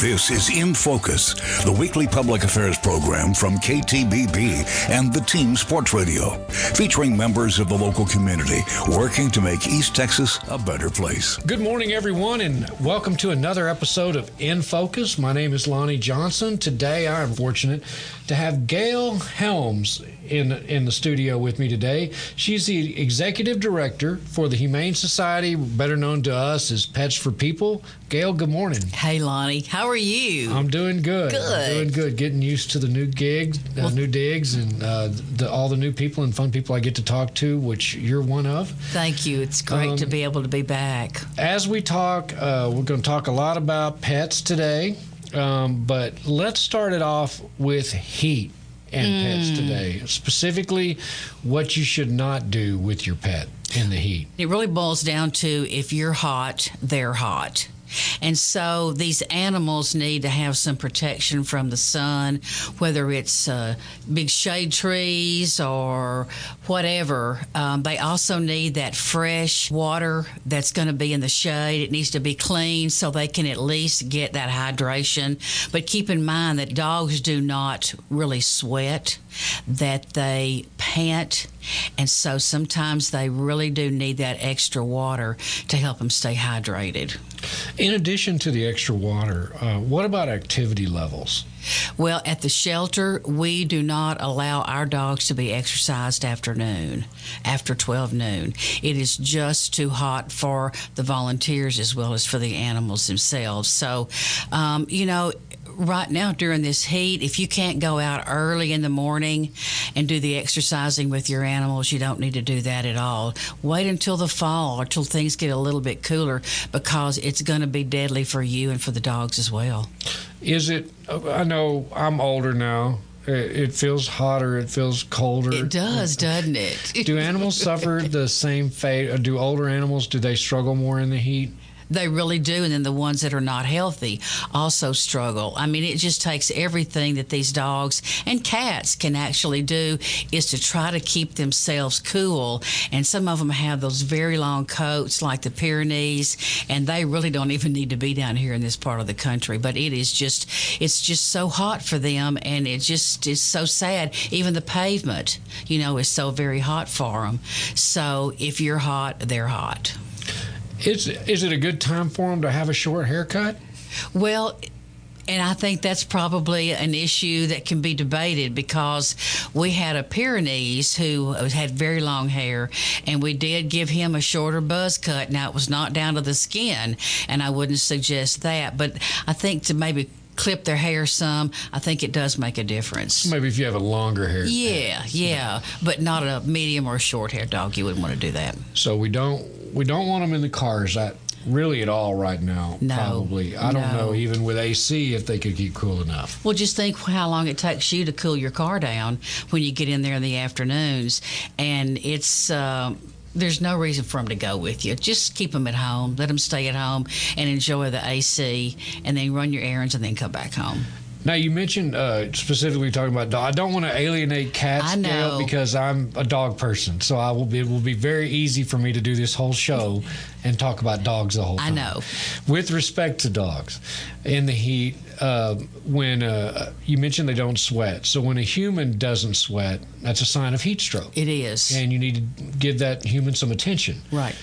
This is In Focus, the weekly public affairs program from KTBB and the Team Sports Radio, featuring members of the local community working to make East Texas a better place. Good morning, everyone, and welcome to another episode of In Focus. My name is Lonnie Johnson. Today, I'm fortunate to have Gail Helms in in the studio with me today. She's the executive director for the Humane Society, better known to us as Pets Fur People. Gail, good morning. Hey, Lonnie, how are you? I'm doing good. Good. I'm doing good. Getting used to the new gigs, uh, well, new digs, and uh, the, all the new people and fun people I get to talk to, which you're one of. Thank you. It's great um, to be able to be back. As we talk, uh, we're going to talk a lot about pets today. Um, but let's start it off with heat and mm. pets today. Specifically, what you should not do with your pet in the heat. It really boils down to if you're hot, they're hot. And so these animals need to have some protection from the sun, whether it's uh, big shade trees or whatever. Um, they also need that fresh water that's going to be in the shade. It needs to be clean so they can at least get that hydration. But keep in mind that dogs do not really sweat, that they pant. And so sometimes they really do need that extra water to help them stay hydrated. In addition to the extra water, uh, what about activity levels? Well, at the shelter, we do not allow our dogs to be exercised after noon, after 12 noon. It is just too hot for the volunteers as well as for the animals themselves. So, um, you know, right now during this heat, if you can't go out early in the morning and do the exercising with your animals, you don't need to do that at all. Wait until the fall or till things get a little bit cooler because it's going to be deadly for you and for the dogs as well. Is it? I know I'm older now. It feels hotter. It feels colder. It does, doesn't it? do animals suffer the same fate? Do older animals do they struggle more in the heat? They really do. And then the ones that are not healthy also struggle. I mean, it just takes everything that these dogs and cats can actually do is to try to keep themselves cool. And some of them have those very long coats like the Pyrenees, and they really don't even need to be down here in this part of the country. But it is just, it's just so hot for them, and it just is so sad. Even the pavement, you know, is so very hot for them. So if you're hot, they're hot. Is is it a good time for them to have a short haircut? Well, and I think that's probably an issue that can be debated because we had a Pyrenees who had very long hair, and we did give him a shorter buzz cut. Now, it was not down to the skin, and I wouldn't suggest that. But I think to maybe clip their hair some, I think it does make a difference. Maybe if you have a longer hair. Yeah, yeah, but not a medium or short hair dog. You wouldn't want to do that. So we don't we don't want them in the cars that really at all right now. No, probably. I don't know even with AC if they could keep cool enough. Well, just think how long it takes you to cool your car down when you get in there in the afternoons, and it's. Uh, there's no reason for them to go with you. Just keep them at home. Let them stay at home and enjoy the AC, and then run your errands and then come back home. Now you mentioned uh, specifically talking about dog. I don't want to alienate cats, Gail, because I'm a dog person. So I will be. It will be very easy for me to do this whole show and talk about dogs the whole time. I know. With respect to dogs, in the heat, uh, when uh, you mentioned they don't sweat, so when a human doesn't sweat, that's a sign of heat stroke. It is, and you need to give that human some attention. Right.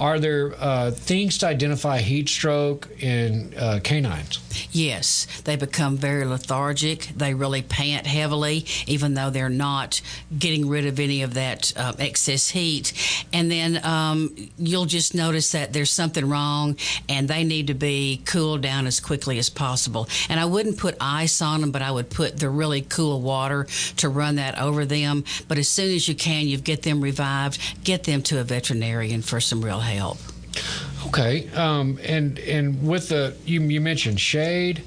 Are there uh, things to identify heat stroke in uh, canines? Yes, they become very lethargic. They really pant heavily, even though they're not getting rid of any of that uh, excess heat. And then um, you'll just notice that there's something wrong and they need to be cooled down as quickly as possible. And I wouldn't put ice on them, but I would put the really cool water to run that over them. But as soon as you can, you get them revived, get them to a veterinarian for some real help. Okay, um, and and with the you you mentioned shade,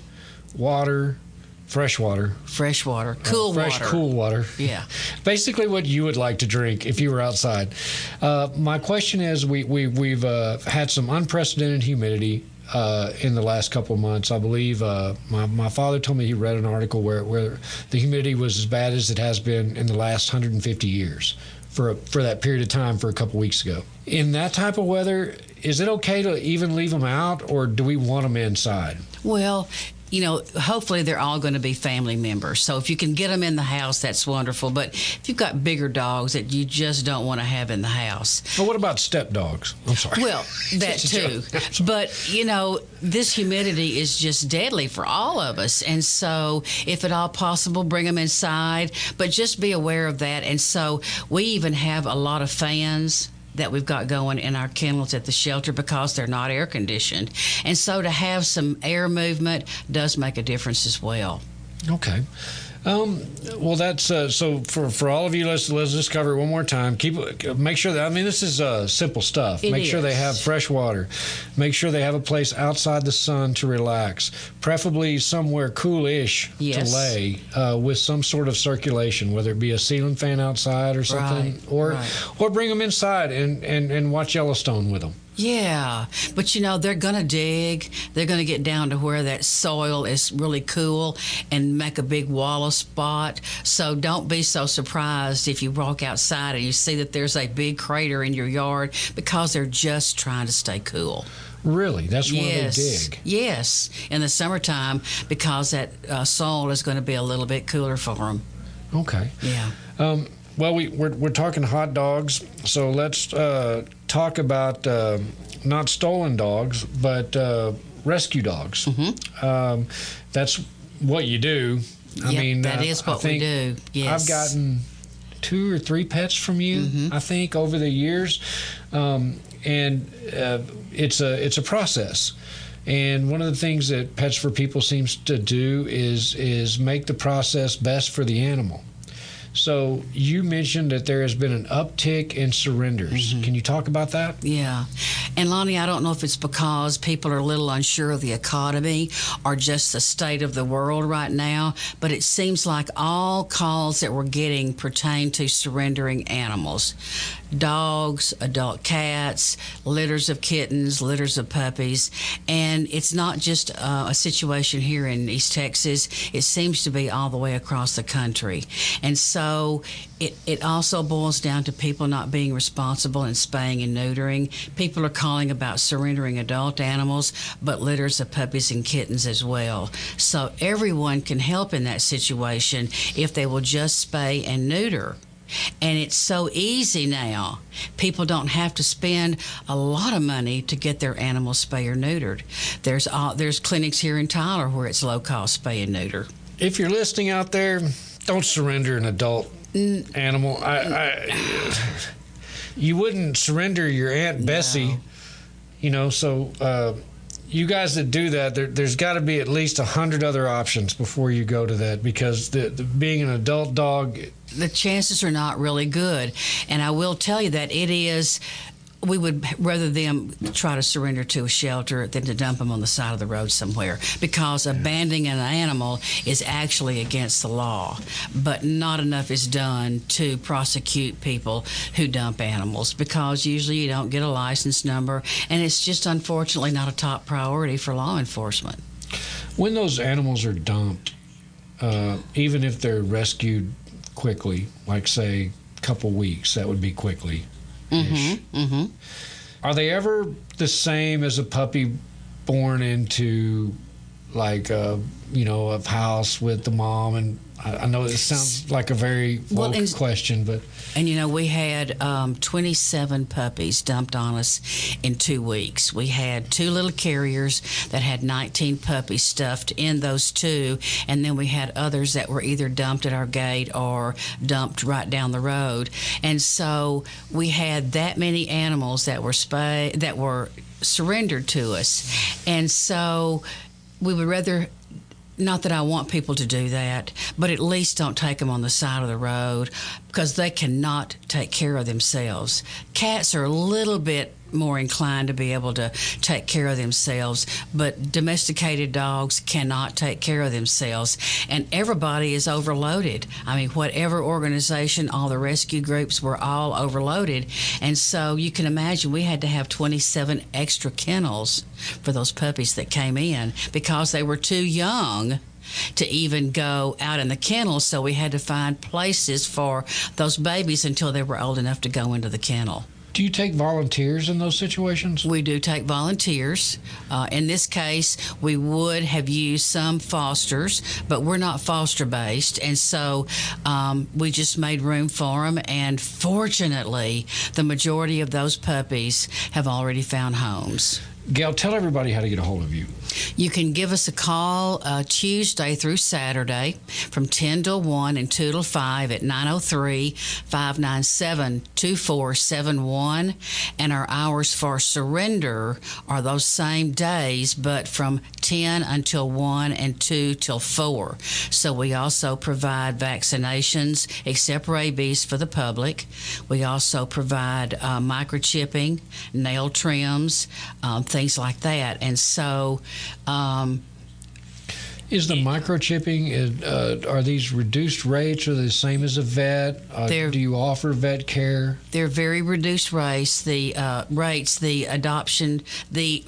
water, fresh water, fresh water, cool uh, fresh water. cool water. Yeah, basically what you would like to drink if you were outside. Uh, my question is, we we we've uh, had some unprecedented humidity. Uh, in the last couple of months, I believe uh, my, my father told me he read an article where, where the humidity was as bad as it has been in the last 150 years for a, for that period of time for a couple weeks ago. In that type of weather, is it okay to even leave them out, or do we want them inside? Well, you know, hopefully they're all going to be family members. So if you can get them in the house, that's wonderful. But if you've got bigger dogs that you just don't want to have in the house, Well, what about step dogs? I'm sorry. well, that too. But, you know, this humidity is just deadly for all of us. And so, if at all possible, bring them inside. But just be aware of that. And so, we even have a lot of fans that we've got going in our kennels at the shelter because they're not air conditioned. And so, to have some air movement does make a difference as well. Okay. Um, well, that's uh, so for for all of you. Let's let's just cover it one more time. Keep make sure that I mean this is uh, simple stuff. It make sure they have fresh water. Make sure they have a place outside the sun to relax, preferably somewhere coolish Yes. to lay uh, with some sort of circulation, whether it be a ceiling fan outside or something, Right, or right. or bring them inside and, and and watch Yellowstone with them. Yeah, but you know, they're going to dig. They're going to get down to where that soil is really cool and make a big wall of spot. So don't be so surprised if you walk outside and you see that there's a big crater in your yard because they're just trying to stay cool. Really, that's yes. they dig. Yes, in the summertime because that uh, soil is going to be a little bit cooler for them. Okay. Yeah. Um, well, we, we're, we're talking hot dogs, so let's uh, talk about uh, not stolen dogs, but uh, rescue dogs. Um, that's what you do. I Yep, mean, that uh, is what we do. Yes. I've gotten two or three pets from you, Mm-hmm. I think, over the years, um, and uh, it's a it's a process. And one of the things that Pets Fur People seems to do is is make the process best for the animal. So you mentioned that there has been an uptick in surrenders. Mm-hmm. Can you talk about that? Yeah. And Lonnie, I don't know if it's because people are a little unsure of the economy or just the state of the world right now, but it seems like all calls that we're getting pertain to surrendering animals dogs, adult cats, litters of kittens, litters of puppies. And it's not just uh, a situation here in East Texas, it seems to be all the way across the country. And so it, it also boils down to people not being responsible in spaying and neutering. People are calling about surrendering adult animals, but litters of puppies and kittens as well. So everyone can help in that situation if they will just spay and neuter. And it's so easy now. People don't have to spend a lot of money to get their animals spay or neutered. There's all, there's clinics here in Tyler where it's low cost spay and neuter. If you're listening out there, don't surrender an adult animal. I, I, you wouldn't surrender your Aunt Bessie, you know. So uh, you guys that do that, there, there's got to be at least a hundred other options before you go to that because the, the, being an adult dog, the chances are not really good. And I will tell you that it is. We would rather them try to surrender to a shelter than to dump them on the side of the road somewhere because abandoning an animal is actually against the law. But not enough is done to prosecute people who dump animals because usually you don't get a license number and it's just unfortunately not a top priority for law enforcement. when those animals are dumped, uh, even if they're rescued quickly, like say a couple weeks, that would be quickly. Mm-hmm. Mm-hmm. Are they ever the same as a puppy born into like a you know a house with the mom? And I, I know it sounds like a very Well, woke and- question, but And you know, we had um, 27 puppies dumped on us in two weeks. We had two little carriers that had 19 puppies stuffed in those two, and then we had others that were either dumped at our gate or dumped right down the road. And so we had that many animals that were spay that were surrendered to us, and so we would rather not that I want people to do that, but at least don't take them on the side of the road because they cannot take care of themselves. Cats are a little bit more inclined to be able to take care of themselves, but domesticated dogs cannot take care of themselves. And everybody is overloaded. I mean, whatever organization, all the rescue groups were all overloaded. And so you can imagine we had to have 27 extra kennels for those puppies that came in because they were too young to even go out in the kennel. So we had to find places for those babies until they were old enough to go into the kennel. Do you take volunteers in those situations? We do take volunteers. Uh, in this case, we would have used some fosters, but we're not foster based. And so um, we just made room for them. And fortunately, the majority of those puppies have already found homes. Gail, tell everybody how to get a hold of you. You can give us a call uh, Tuesday through Saturday from 10 to 1 and 2 to 5 at 903 597 2471. And our hours for surrender are those same days, but from 10 until 1 and 2 till 4. So we also provide vaccinations, except rabies for the public. We also provide uh, microchipping, nail trims, um, things like that. And so, um, is the microchipping? Uh, are these reduced rates? Are they the same as a vet? Uh, do you offer vet care? They're very reduced rates. The uh, rates, the adoption, the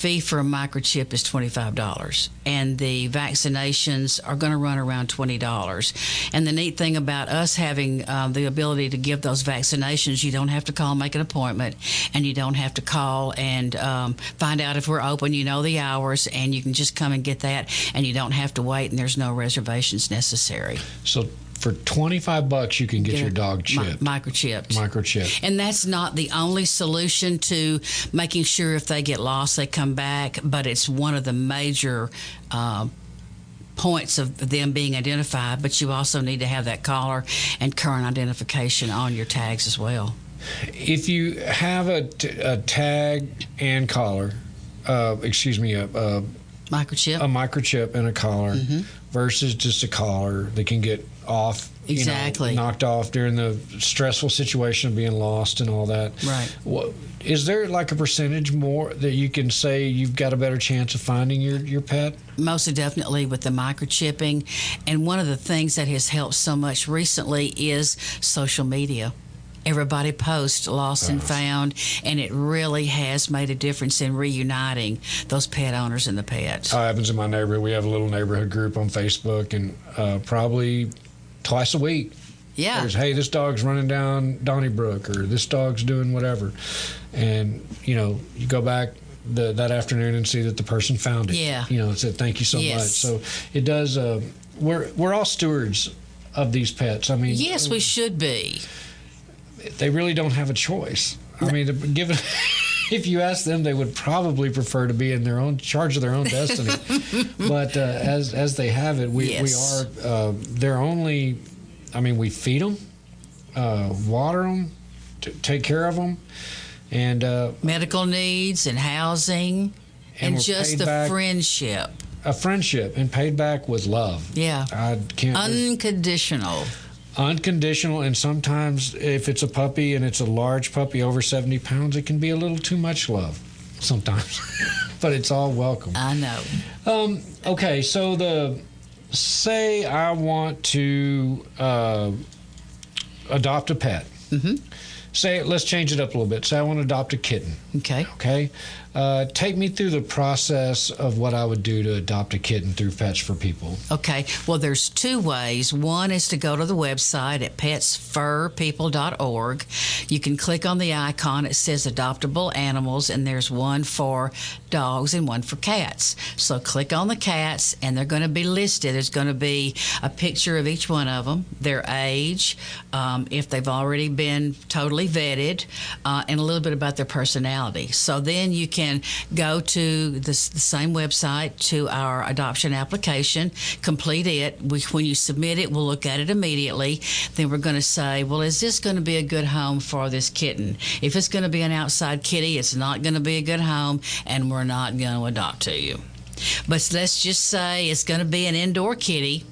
fee for a microchip is $25 and the vaccinations are going to run around $20 and the neat thing about us having um, the ability to give those vaccinations you don't have to call make an appointment and you don't have to call and um, find out if we're open you know the hours and you can just come and get that and you don't have to wait and there's no reservations necessary. So for 25 bucks you can get, get your dog chipped. mi- microchipped. Microchipped. And that's not the only solution to making sure if they get lost they come back but it's one of the major uh, points of them being identified but you also need to have that collar and current identification on your tags as well. If you have a, t- a tag and collar uh, excuse me a, a microchip. a microchip and a collar mm-hmm. versus just a collar that can get off exactly know, knocked off during the stressful situation of being lost and all that. Right. What, is there like a percentage more that you can say you've got a better chance of finding your, your pet? Most definitely with the microchipping. And one of the things that has helped so much recently is social media. Everybody posts lost and found and it really has made a difference in reuniting those pet owners and the pets. It happens in my neighborhood. We have a little neighborhood group on facebook and uh, probably twice a week. Yeah. There's, hey, this dog's running down Donnybrook, or this dog's doing whatever, and you know, you go back the, that afternoon and see that the person found it. Yeah. You know, said thank you so yes. much. So it does. Uh, we're we're all stewards of these pets. I mean, yes, we should be. They really don't have a choice. I mean, given if you ask them, they would probably prefer to be in their own charge of their own destiny. but uh, as as they have it, we yes. we are. Uh, they're only. I mean, we feed them, uh, water them, t- take care of them, and uh, medical needs and housing, and, and just the friendship. A friendship and paid back with love. Yeah, I can't. Unconditional unconditional and sometimes if it's a puppy and it's a large puppy over 70 pounds it can be a little too much love sometimes but it's all welcome. I know. Um, okay so the say i want to uh, adopt a pet. Mm-hmm. say let's change it up a little bit. Say i want to adopt a kitten. Okay. Okay uh, take me through the process of what I would do to adopt a kitten through Pets Fur People. Okay. Well, there's two ways. One is to go to the website at petsfurpeople.org. You can click on the icon. It says adoptable animals, and there's one for dogs and one for cats. So click on the cats, and they're going to be listed. There's going to be a picture of each one of them, their age, um, if they've already been totally vetted, uh, and a little bit about their personality. So then you can can go to the same website to our adoption application, complete it. We, when you submit it, we'll look at it immediately. Then we're going to say, well, is this going to be a good home for this kitten? If it's going to be an outside kitty, it's not going to be a good home, and we're not going to adopt to you. But let's just say it's going to be an indoor kitty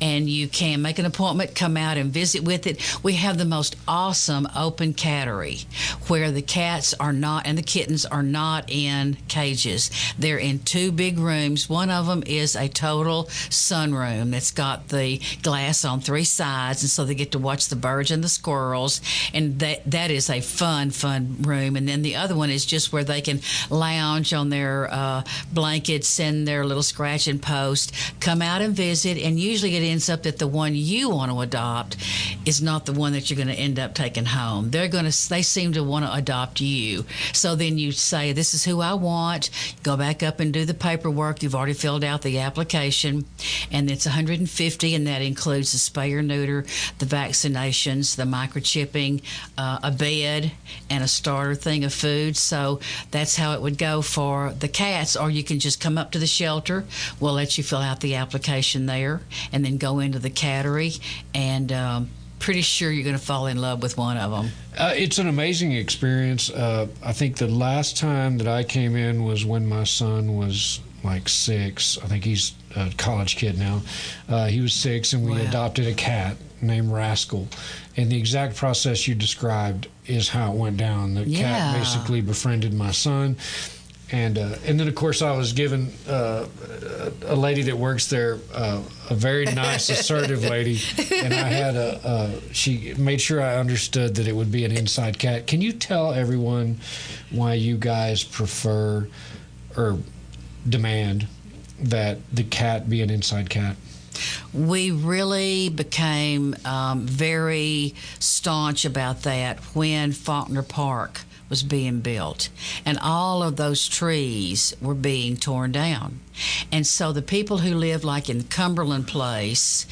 and you can make an appointment, come out and visit with it. We have the most awesome open cattery where the cats are not and the kittens are not in cages. They're in two big rooms. One of them is a total sunroom that's got the glass on three sides, and so they get to watch the birds and the squirrels. And that that is a fun, fun room. And then the other one is just where they can lounge on their uh, blankets and their little scratching post, come out and visit, and usually it ends up that the one you want to adopt is not the one that you're going to end up taking home. They're going to they seem to want to adopt you. So then you say, "This is who I want." Go back up and do the paperwork. You've already filled out the application, and it's 150, and that includes the spay or neuter, the vaccinations, the microchipping, uh, a bed, and a starter thing of food. So that's how it would go for the cats. Or you can just come up to the shelter. We'll let you fill out the application there, and then go into the cattery and. Um, pretty sure you're going to fall in love with one of them. Uh, it's an amazing experience. Uh, I think the last time that I came in was when my son was like six. I think he's a college kid now. Uh, he was six, and we Wow. adopted a cat named Rascal. And the exact process you described is how it went down. The Yeah. cat basically befriended my son. And uh, and then of course I was given uh, a lady that works there, uh, a very nice, assertive lady, and I had a, a. She made sure I understood that it would be an inside cat. Can you tell everyone why you guys prefer or demand that the cat be an inside cat? we really became um, very staunch about that when Faulkner Park was being built, and all of those trees were being torn down. And so the people who lived like in Cumberland Place,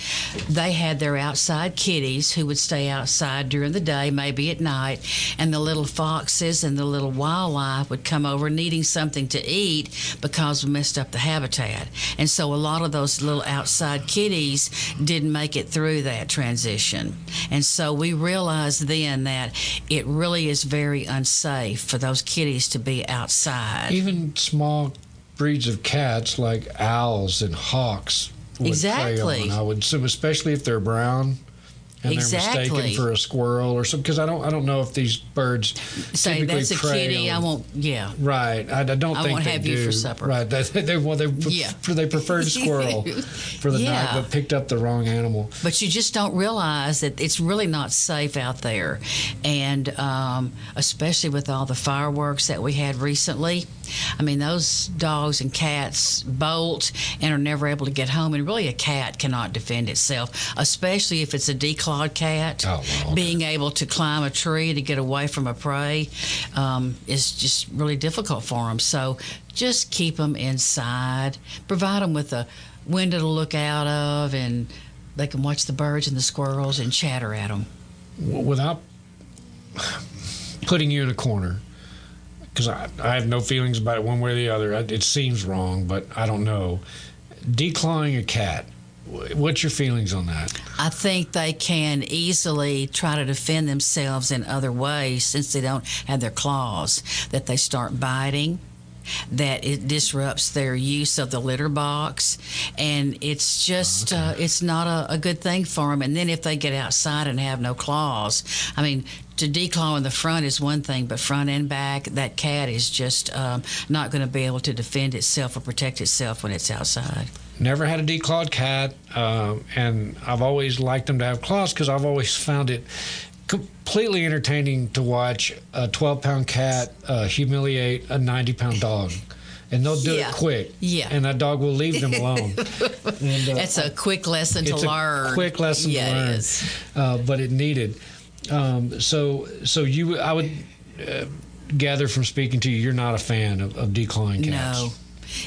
they had their outside kitties who would stay outside during the day, maybe at night, and the little foxes and the little wildlife would come over needing something to eat because we messed up the habitat. And so a lot of those little outside kitties didn't make it through that transition. And so we realized then that it really is very unsafe for those kitties to be outside. Even small breeds of cats like owls and hawks would Exactly. prey on. I would assume, especially if they're brown and they're Exactly. mistaken for a squirrel or something. Because I don't, I don't know if these birds Say that's a kitty. I on- won't. Yeah. Right, I, I don't I think won't they have do. you for supper. Right, they they well, they Yeah. they preferred squirrel for the Yeah. night, but picked up the wrong animal. but you just don't realize that it's really not safe out there. And um, especially with all the fireworks that we had recently, I mean, those dogs and cats bolt and are never able to get home. And really, a cat cannot defend itself, especially if it's a declawed cat. Oh, well. Being able to climb a tree to get away from a prey um, is just really difficult for them. So just keep them inside, provide them with a window to look out of, and they can watch the birds and the squirrels and chatter at them. Without putting you in a corner, because I, I have no feelings about it one way or the other. It seems wrong, but I don't know. Declawing a cat. Wh- What's your feelings on that? I think they can easily try to defend themselves in other ways since they don't have their claws, that they start biting. That it disrupts their use of the litter box, and it's just uh, it's not a, a good thing for them. And then if they get outside and have no claws, I mean, to declaw in the front is one thing, but front and back, that cat is just um, not going to be able to defend itself or protect itself when it's outside. Never had a declawed cat, um, and I've always liked them to have claws because I've always found it completely entertaining to watch a 12 pound cat uh, humiliate a 90 pound dog. And they'll do Yeah. it quick. Yeah. And that dog will leave them alone. and, uh, That's a quick lesson to a learn. quick lesson yeah, to learn. it is. Uh, but it needed. Um, so, so you, I would uh, gather from speaking to you, you're not a fan of, of declawing cats.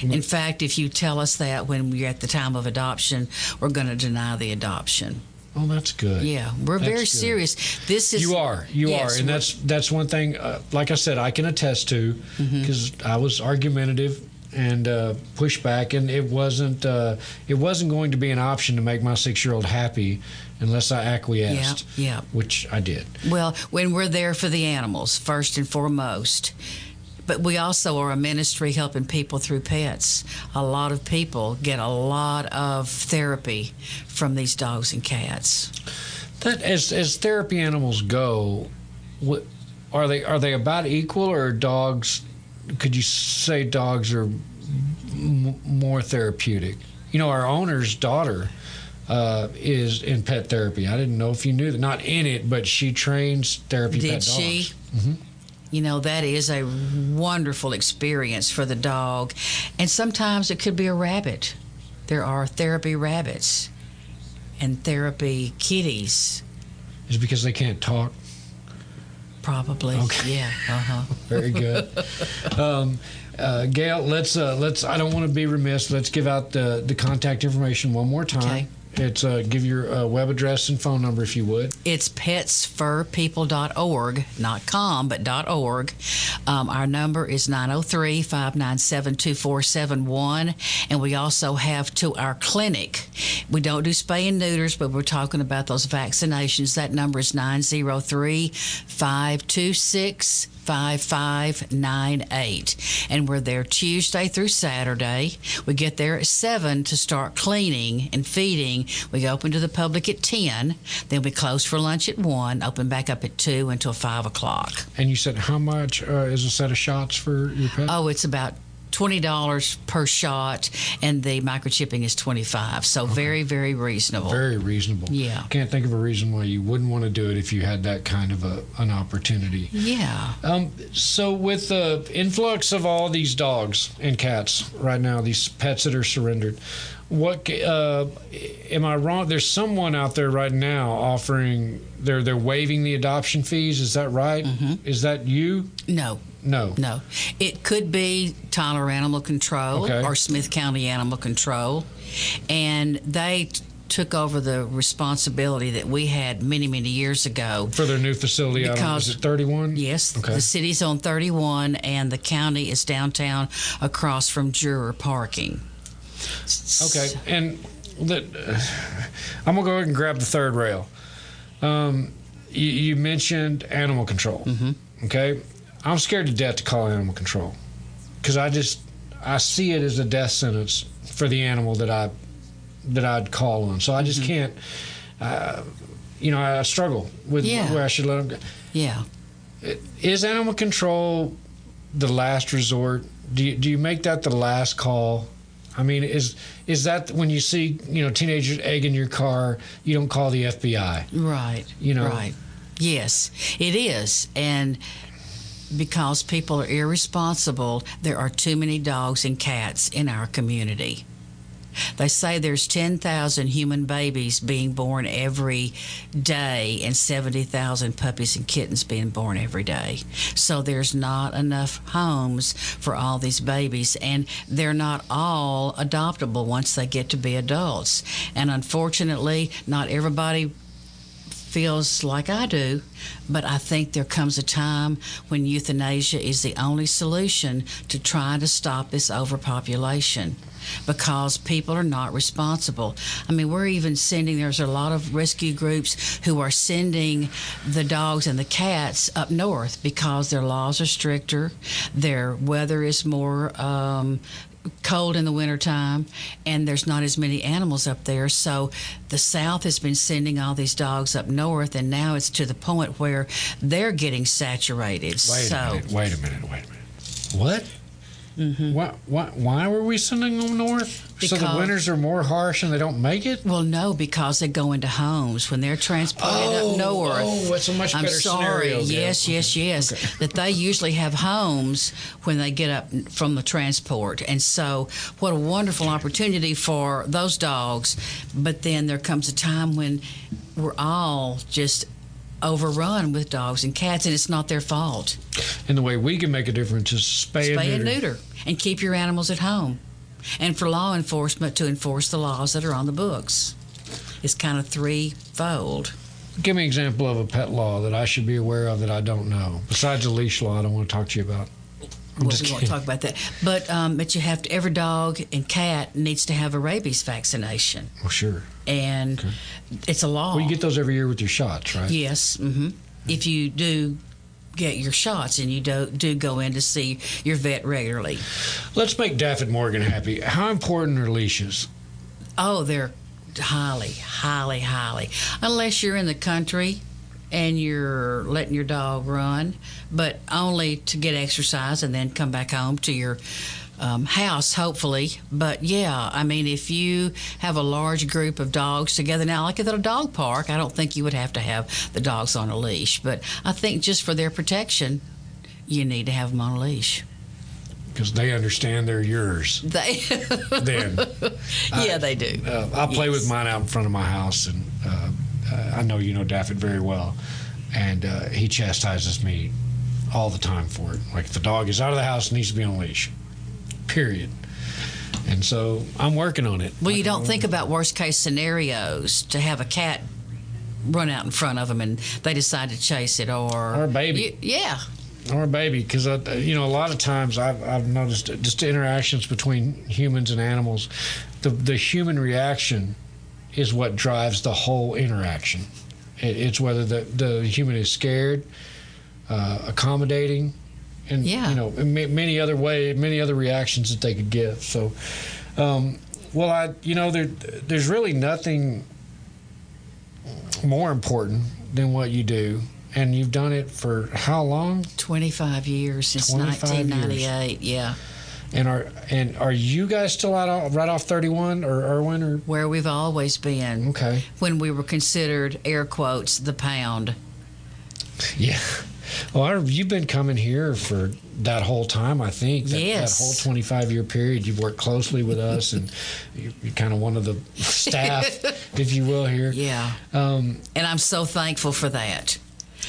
No. In fact, if you tell us that when we're at the time of adoption, we're going to deny the adoption. Oh, that's good. Yeah, we're That's very good. serious. This is You are, you Yes, are, and that's that's one thing. Uh, like I said, I can attest to Mm-hmm. because I was argumentative and uh, pushed back, and it wasn't uh, it wasn't going to be an option to make my six year old happy unless I acquiesced. Yeah, yeah. which I did. well when we're there for the animals first and foremost. But we also are a ministry helping people through pets. A lot of people get a lot of therapy from these dogs and cats. That as as therapy animals go, what are they are they about equal or are dogs? Could you say dogs are m- more therapeutic? You know, our owner's daughter uh, is in pet therapy. I didn't know if you knew that. Not in it, but she trains therapy Did pet she? dogs. You know, that is a wonderful experience for the dog. And sometimes it could be a rabbit. There are therapy rabbits and therapy kitties, Is it because they can't talk? probably. Okay. Yeah. Uh huh. Very good. um, uh, Gail, let's uh, let's. I don't want to be remiss. Let's give out the the contact information one more time. Okay. It's uh, give your uh, web address and phone number if you would. It's petsfurpeople.org, not com, but dot .org. Um, our number is 903-597-2471. And we also have to our clinic. We don't do spay and neuters, but we're talking about those vaccinations. That number is 903-526 5598. And we're there Tuesday through Saturday. We get there at 7 to start cleaning and feeding. We open to the public at 10. Then we close for lunch at 1, open back up at 2 until 5 o'clock. And you said how much uh, is a set of shots for your pet? Oh, it's about twenty dollars per shot, and the microchipping is twenty five. So very, very reasonable. Very reasonable. Yeah. Can't think of a reason why you wouldn't want to do it if you had that kind of a, an opportunity. yeah. Um, so with the influx of all these dogs and cats right now, these pets that are surrendered, what uh, am I wrong? There's someone out there right now offering they're they're waiving the adoption fees. Is that right? Is that you? No. No. No. It could be Tyler Animal Control Okay. or Smith County Animal Control. And they t- took over the responsibility that we had many, many years ago. For their new facility out on, is it 31? Yes, Okay. the city's on 31 and the county is downtown across from Juror Parking. Okay, and the, I'm gonna go ahead and grab the third rail. Um, you, you mentioned animal control. Mm-hmm. Okay, I'm scared to death to call animal control because I just I see it as a death sentence for the animal that I that I'd call on. So I just can't. Uh, you know, I struggle with Yeah. where I should let them go. Yeah. Is animal control the last resort? Do you, do you make that the last call? I mean, is is that when you see you know teenagers egging your car, you don't call the FBI? Right. You know. Right. Yes, it is. And because people are irresponsible, there are too many dogs and cats in our community. They say there's 10,000 human babies being born every day and 70,000 puppies and kittens being born every day. So there's not enough homes for all these babies, and they're not all adoptable once they get to be adults. And unfortunately, not everybody feels like I do, but I think there comes a time when euthanasia is the only solution to try to stop this overpopulation because people are not responsible. I mean, we're even sending, there's a lot of rescue groups who are sending the dogs and the cats up north because their laws are stricter, their weather is more. Um, cold in the wintertime and there's not as many animals up there so the south has been sending all these dogs up north and now it's to the point where they're getting saturated Wait so a minute. Wait a minute. Wait a minute. What? Mm-hmm. Why, why, why were we sending them north? so the winters are more harsh and they don't make it? well no because they go into homes when they're transported Oh, up north oh, it's a much I'm better sorry. scenario. Yes, yes, yes. That they usually have homes when they get up from the transport. And so, what a wonderful opportunity for those dogs. But then there comes a time when we're all just overrun with dogs and cats, and it's not their fault. And the way we can make a difference is spay, Spay and and neuter. neuter and keep your animals at home. And for law enforcement to enforce the laws that are on the books. It's kind of threefold. Give me an example of a pet law that I should be aware of that I don't know. Besides the leash law, I don't want to talk to you about. Well, we won't talk about that. But um, but you have to. Every dog and cat needs to have a rabies vaccination, Well, sure. and it's a law. Well, you get those every year with your shots, right? yes. mm-hmm If you do get your shots and you do do go in to see your vet regularly. Let's make Daffod Morgan happy. How important are leashes? Oh, they're highly, highly, highly. Unless you're in the country and you're letting your dog run, but only to get exercise and then come back home to your um, house, hopefully. But yeah, I mean, if you have a large group of dogs together now, like at a dog park, I don't think you would have to have the dogs on a leash. But I think just for their protection, you need to have them on a leash. because they understand they're yours. They, Then yeah, they do. uh, I play with mine out in front of my house, and uh, uh, I know you know Daffod very well, and uh, he chastises me all the time for it. Like if the dog is out of the house, it needs to be on a leash. Period. And so I'm working on it. Well, you don't think about worst case scenarios to have a cat run out in front of them and they decide to chase it or Or a baby. You- yeah, or a baby because you know a lot of times I've, I've noticed just interactions between humans and animals the the human reaction is what drives the whole interaction it, it's whether the, the human is scared uh, accommodating and Yeah. you know many other way many other reactions that they could give so um, well I you know there there's really nothing more important than what you do and you've done it for how long 25 years since 25 years. 1998. Yeah, And are and are you guys still out on, right off 31 or Irwin or where we've always been okay? when we were considered air quotes the pound. Yeah. Well, I- you've been coming here for that whole time. I think that, Yes. that whole 25 year period. You've worked closely with us, and you're, you're kind of one of the staff, if you will, here. Yeah, Um, and I'm so thankful for that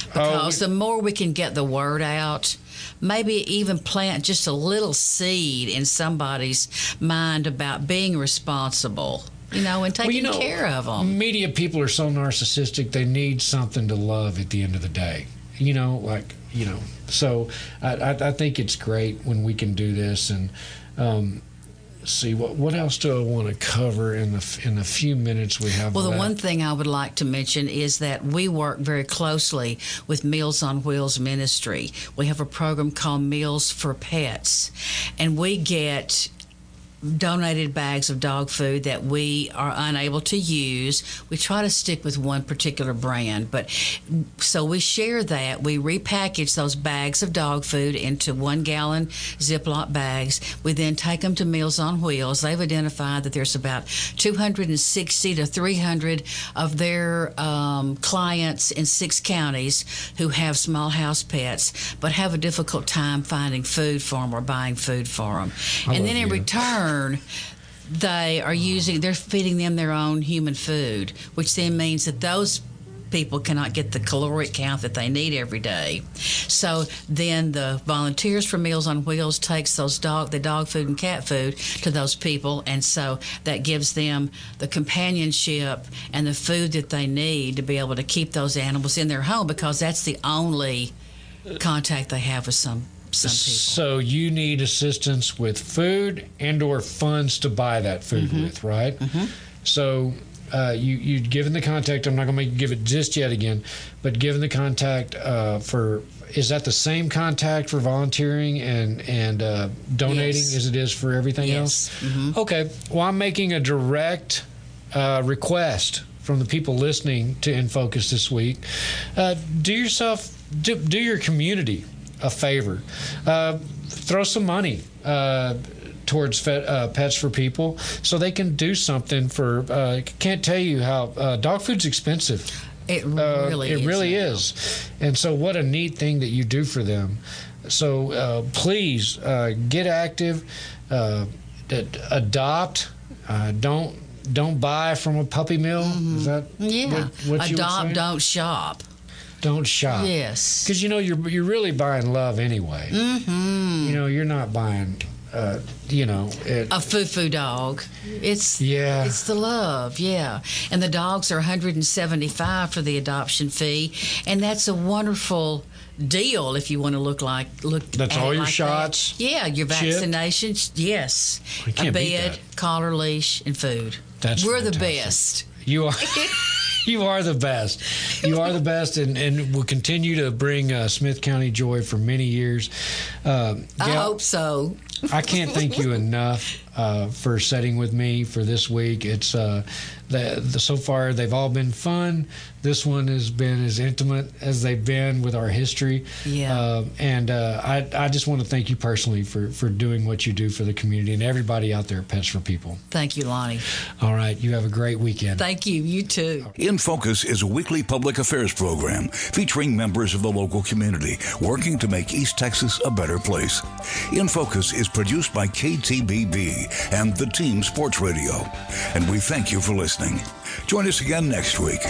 oh, because the more we can get the word out. Maybe even plant just a little seed in somebody's mind about being responsible, you know, and well, taking you know, care of them. Media people are so narcissistic; they need something to love at the end of the day. You know, like you know. So I, I, I think it's great when we can do this and. Um, see what what else do I want to cover in the in the few minutes we have Well, the one thing I would like to mention is that we work very closely with Meals on Wheels Ministry. We have a program called Meals for Pets, and we get donated bags of dog food that we are unable to use. We try to stick with one particular brand, but so we share that. We repackage those bags of dog food into one gallon Ziploc bags. We then take them to Meals on Wheels. They've identified that there's about 260 to 300 of their um, clients in six counties who have small house pets but have a difficult time finding food for them or buying food for them. I and then in you. return, they are using they're feeding them their own human food which then means that those people cannot get the caloric count that they need every day. So then the volunteers for meals on wheels takes those dog the dog food and cat food to those people and so that gives them the companionship and the food that they need to be able to keep those animals in their home because that's the only contact they have with some some people So you need assistance with food and or funds to buy that food Mm-hmm. with, right? So uh, you you given the contact. I'm not going to give it just yet again, but given the contact uh, for is that the same contact for volunteering and and uh, donating Yes. as it is for everything Yes. Mm-hmm. else? Okay. Well, I'm making a direct uh, request from the people listening to In Focus this week. Uh, do yourself, do, do your community a favor. Uh, throw some money. Uh, towards fe- uh, Pets Fur People so they can do something for uh, can't tell you how uh, dog food's expensive it uh, really it is really now. is. And so, what a neat thing that you do for them. So, uh, please uh, get active, uh, adopt. Uh, don't don't buy from a puppy mill. Is that Mm-hmm. Yeah. what, what Adopt, don't shop. Don't shop. Yes. Because you know you're you're really buying love anyway. Mm-hmm. You know you're not buying. Uh, you know it, A foo-foo dog. It's Yeah. It's the love, yeah. And the dogs are 175 for the adoption fee, and that's a wonderful deal if you want to look like look. That's at all your like shots, That. Yeah, your chip? vaccinations. Yes. Can't a bed, collar, leash, and food. That's We're the best. You are. You are the best. You are the best, and, and will continue to bring uh, Smith County joy for many years. Uh, I hope so. I can't thank you enough uh, for setting with me for this week. It's uh, the, the, so far they've all been fun. This one has been as intimate as they've been with our history. Yeah. Uh, and uh, I I just want to thank you personally for for doing what you do for the community and everybody out there at Pets Fur People. Thank you, Lonnie. All right, you have a great weekend. Thank you. You too. In Focus is a weekly public affairs program featuring members of the local community working to make East Texas a better place. In Focus is produced by KTBB and the Team Sports Radio. And we thank you for listening. Join us again next week.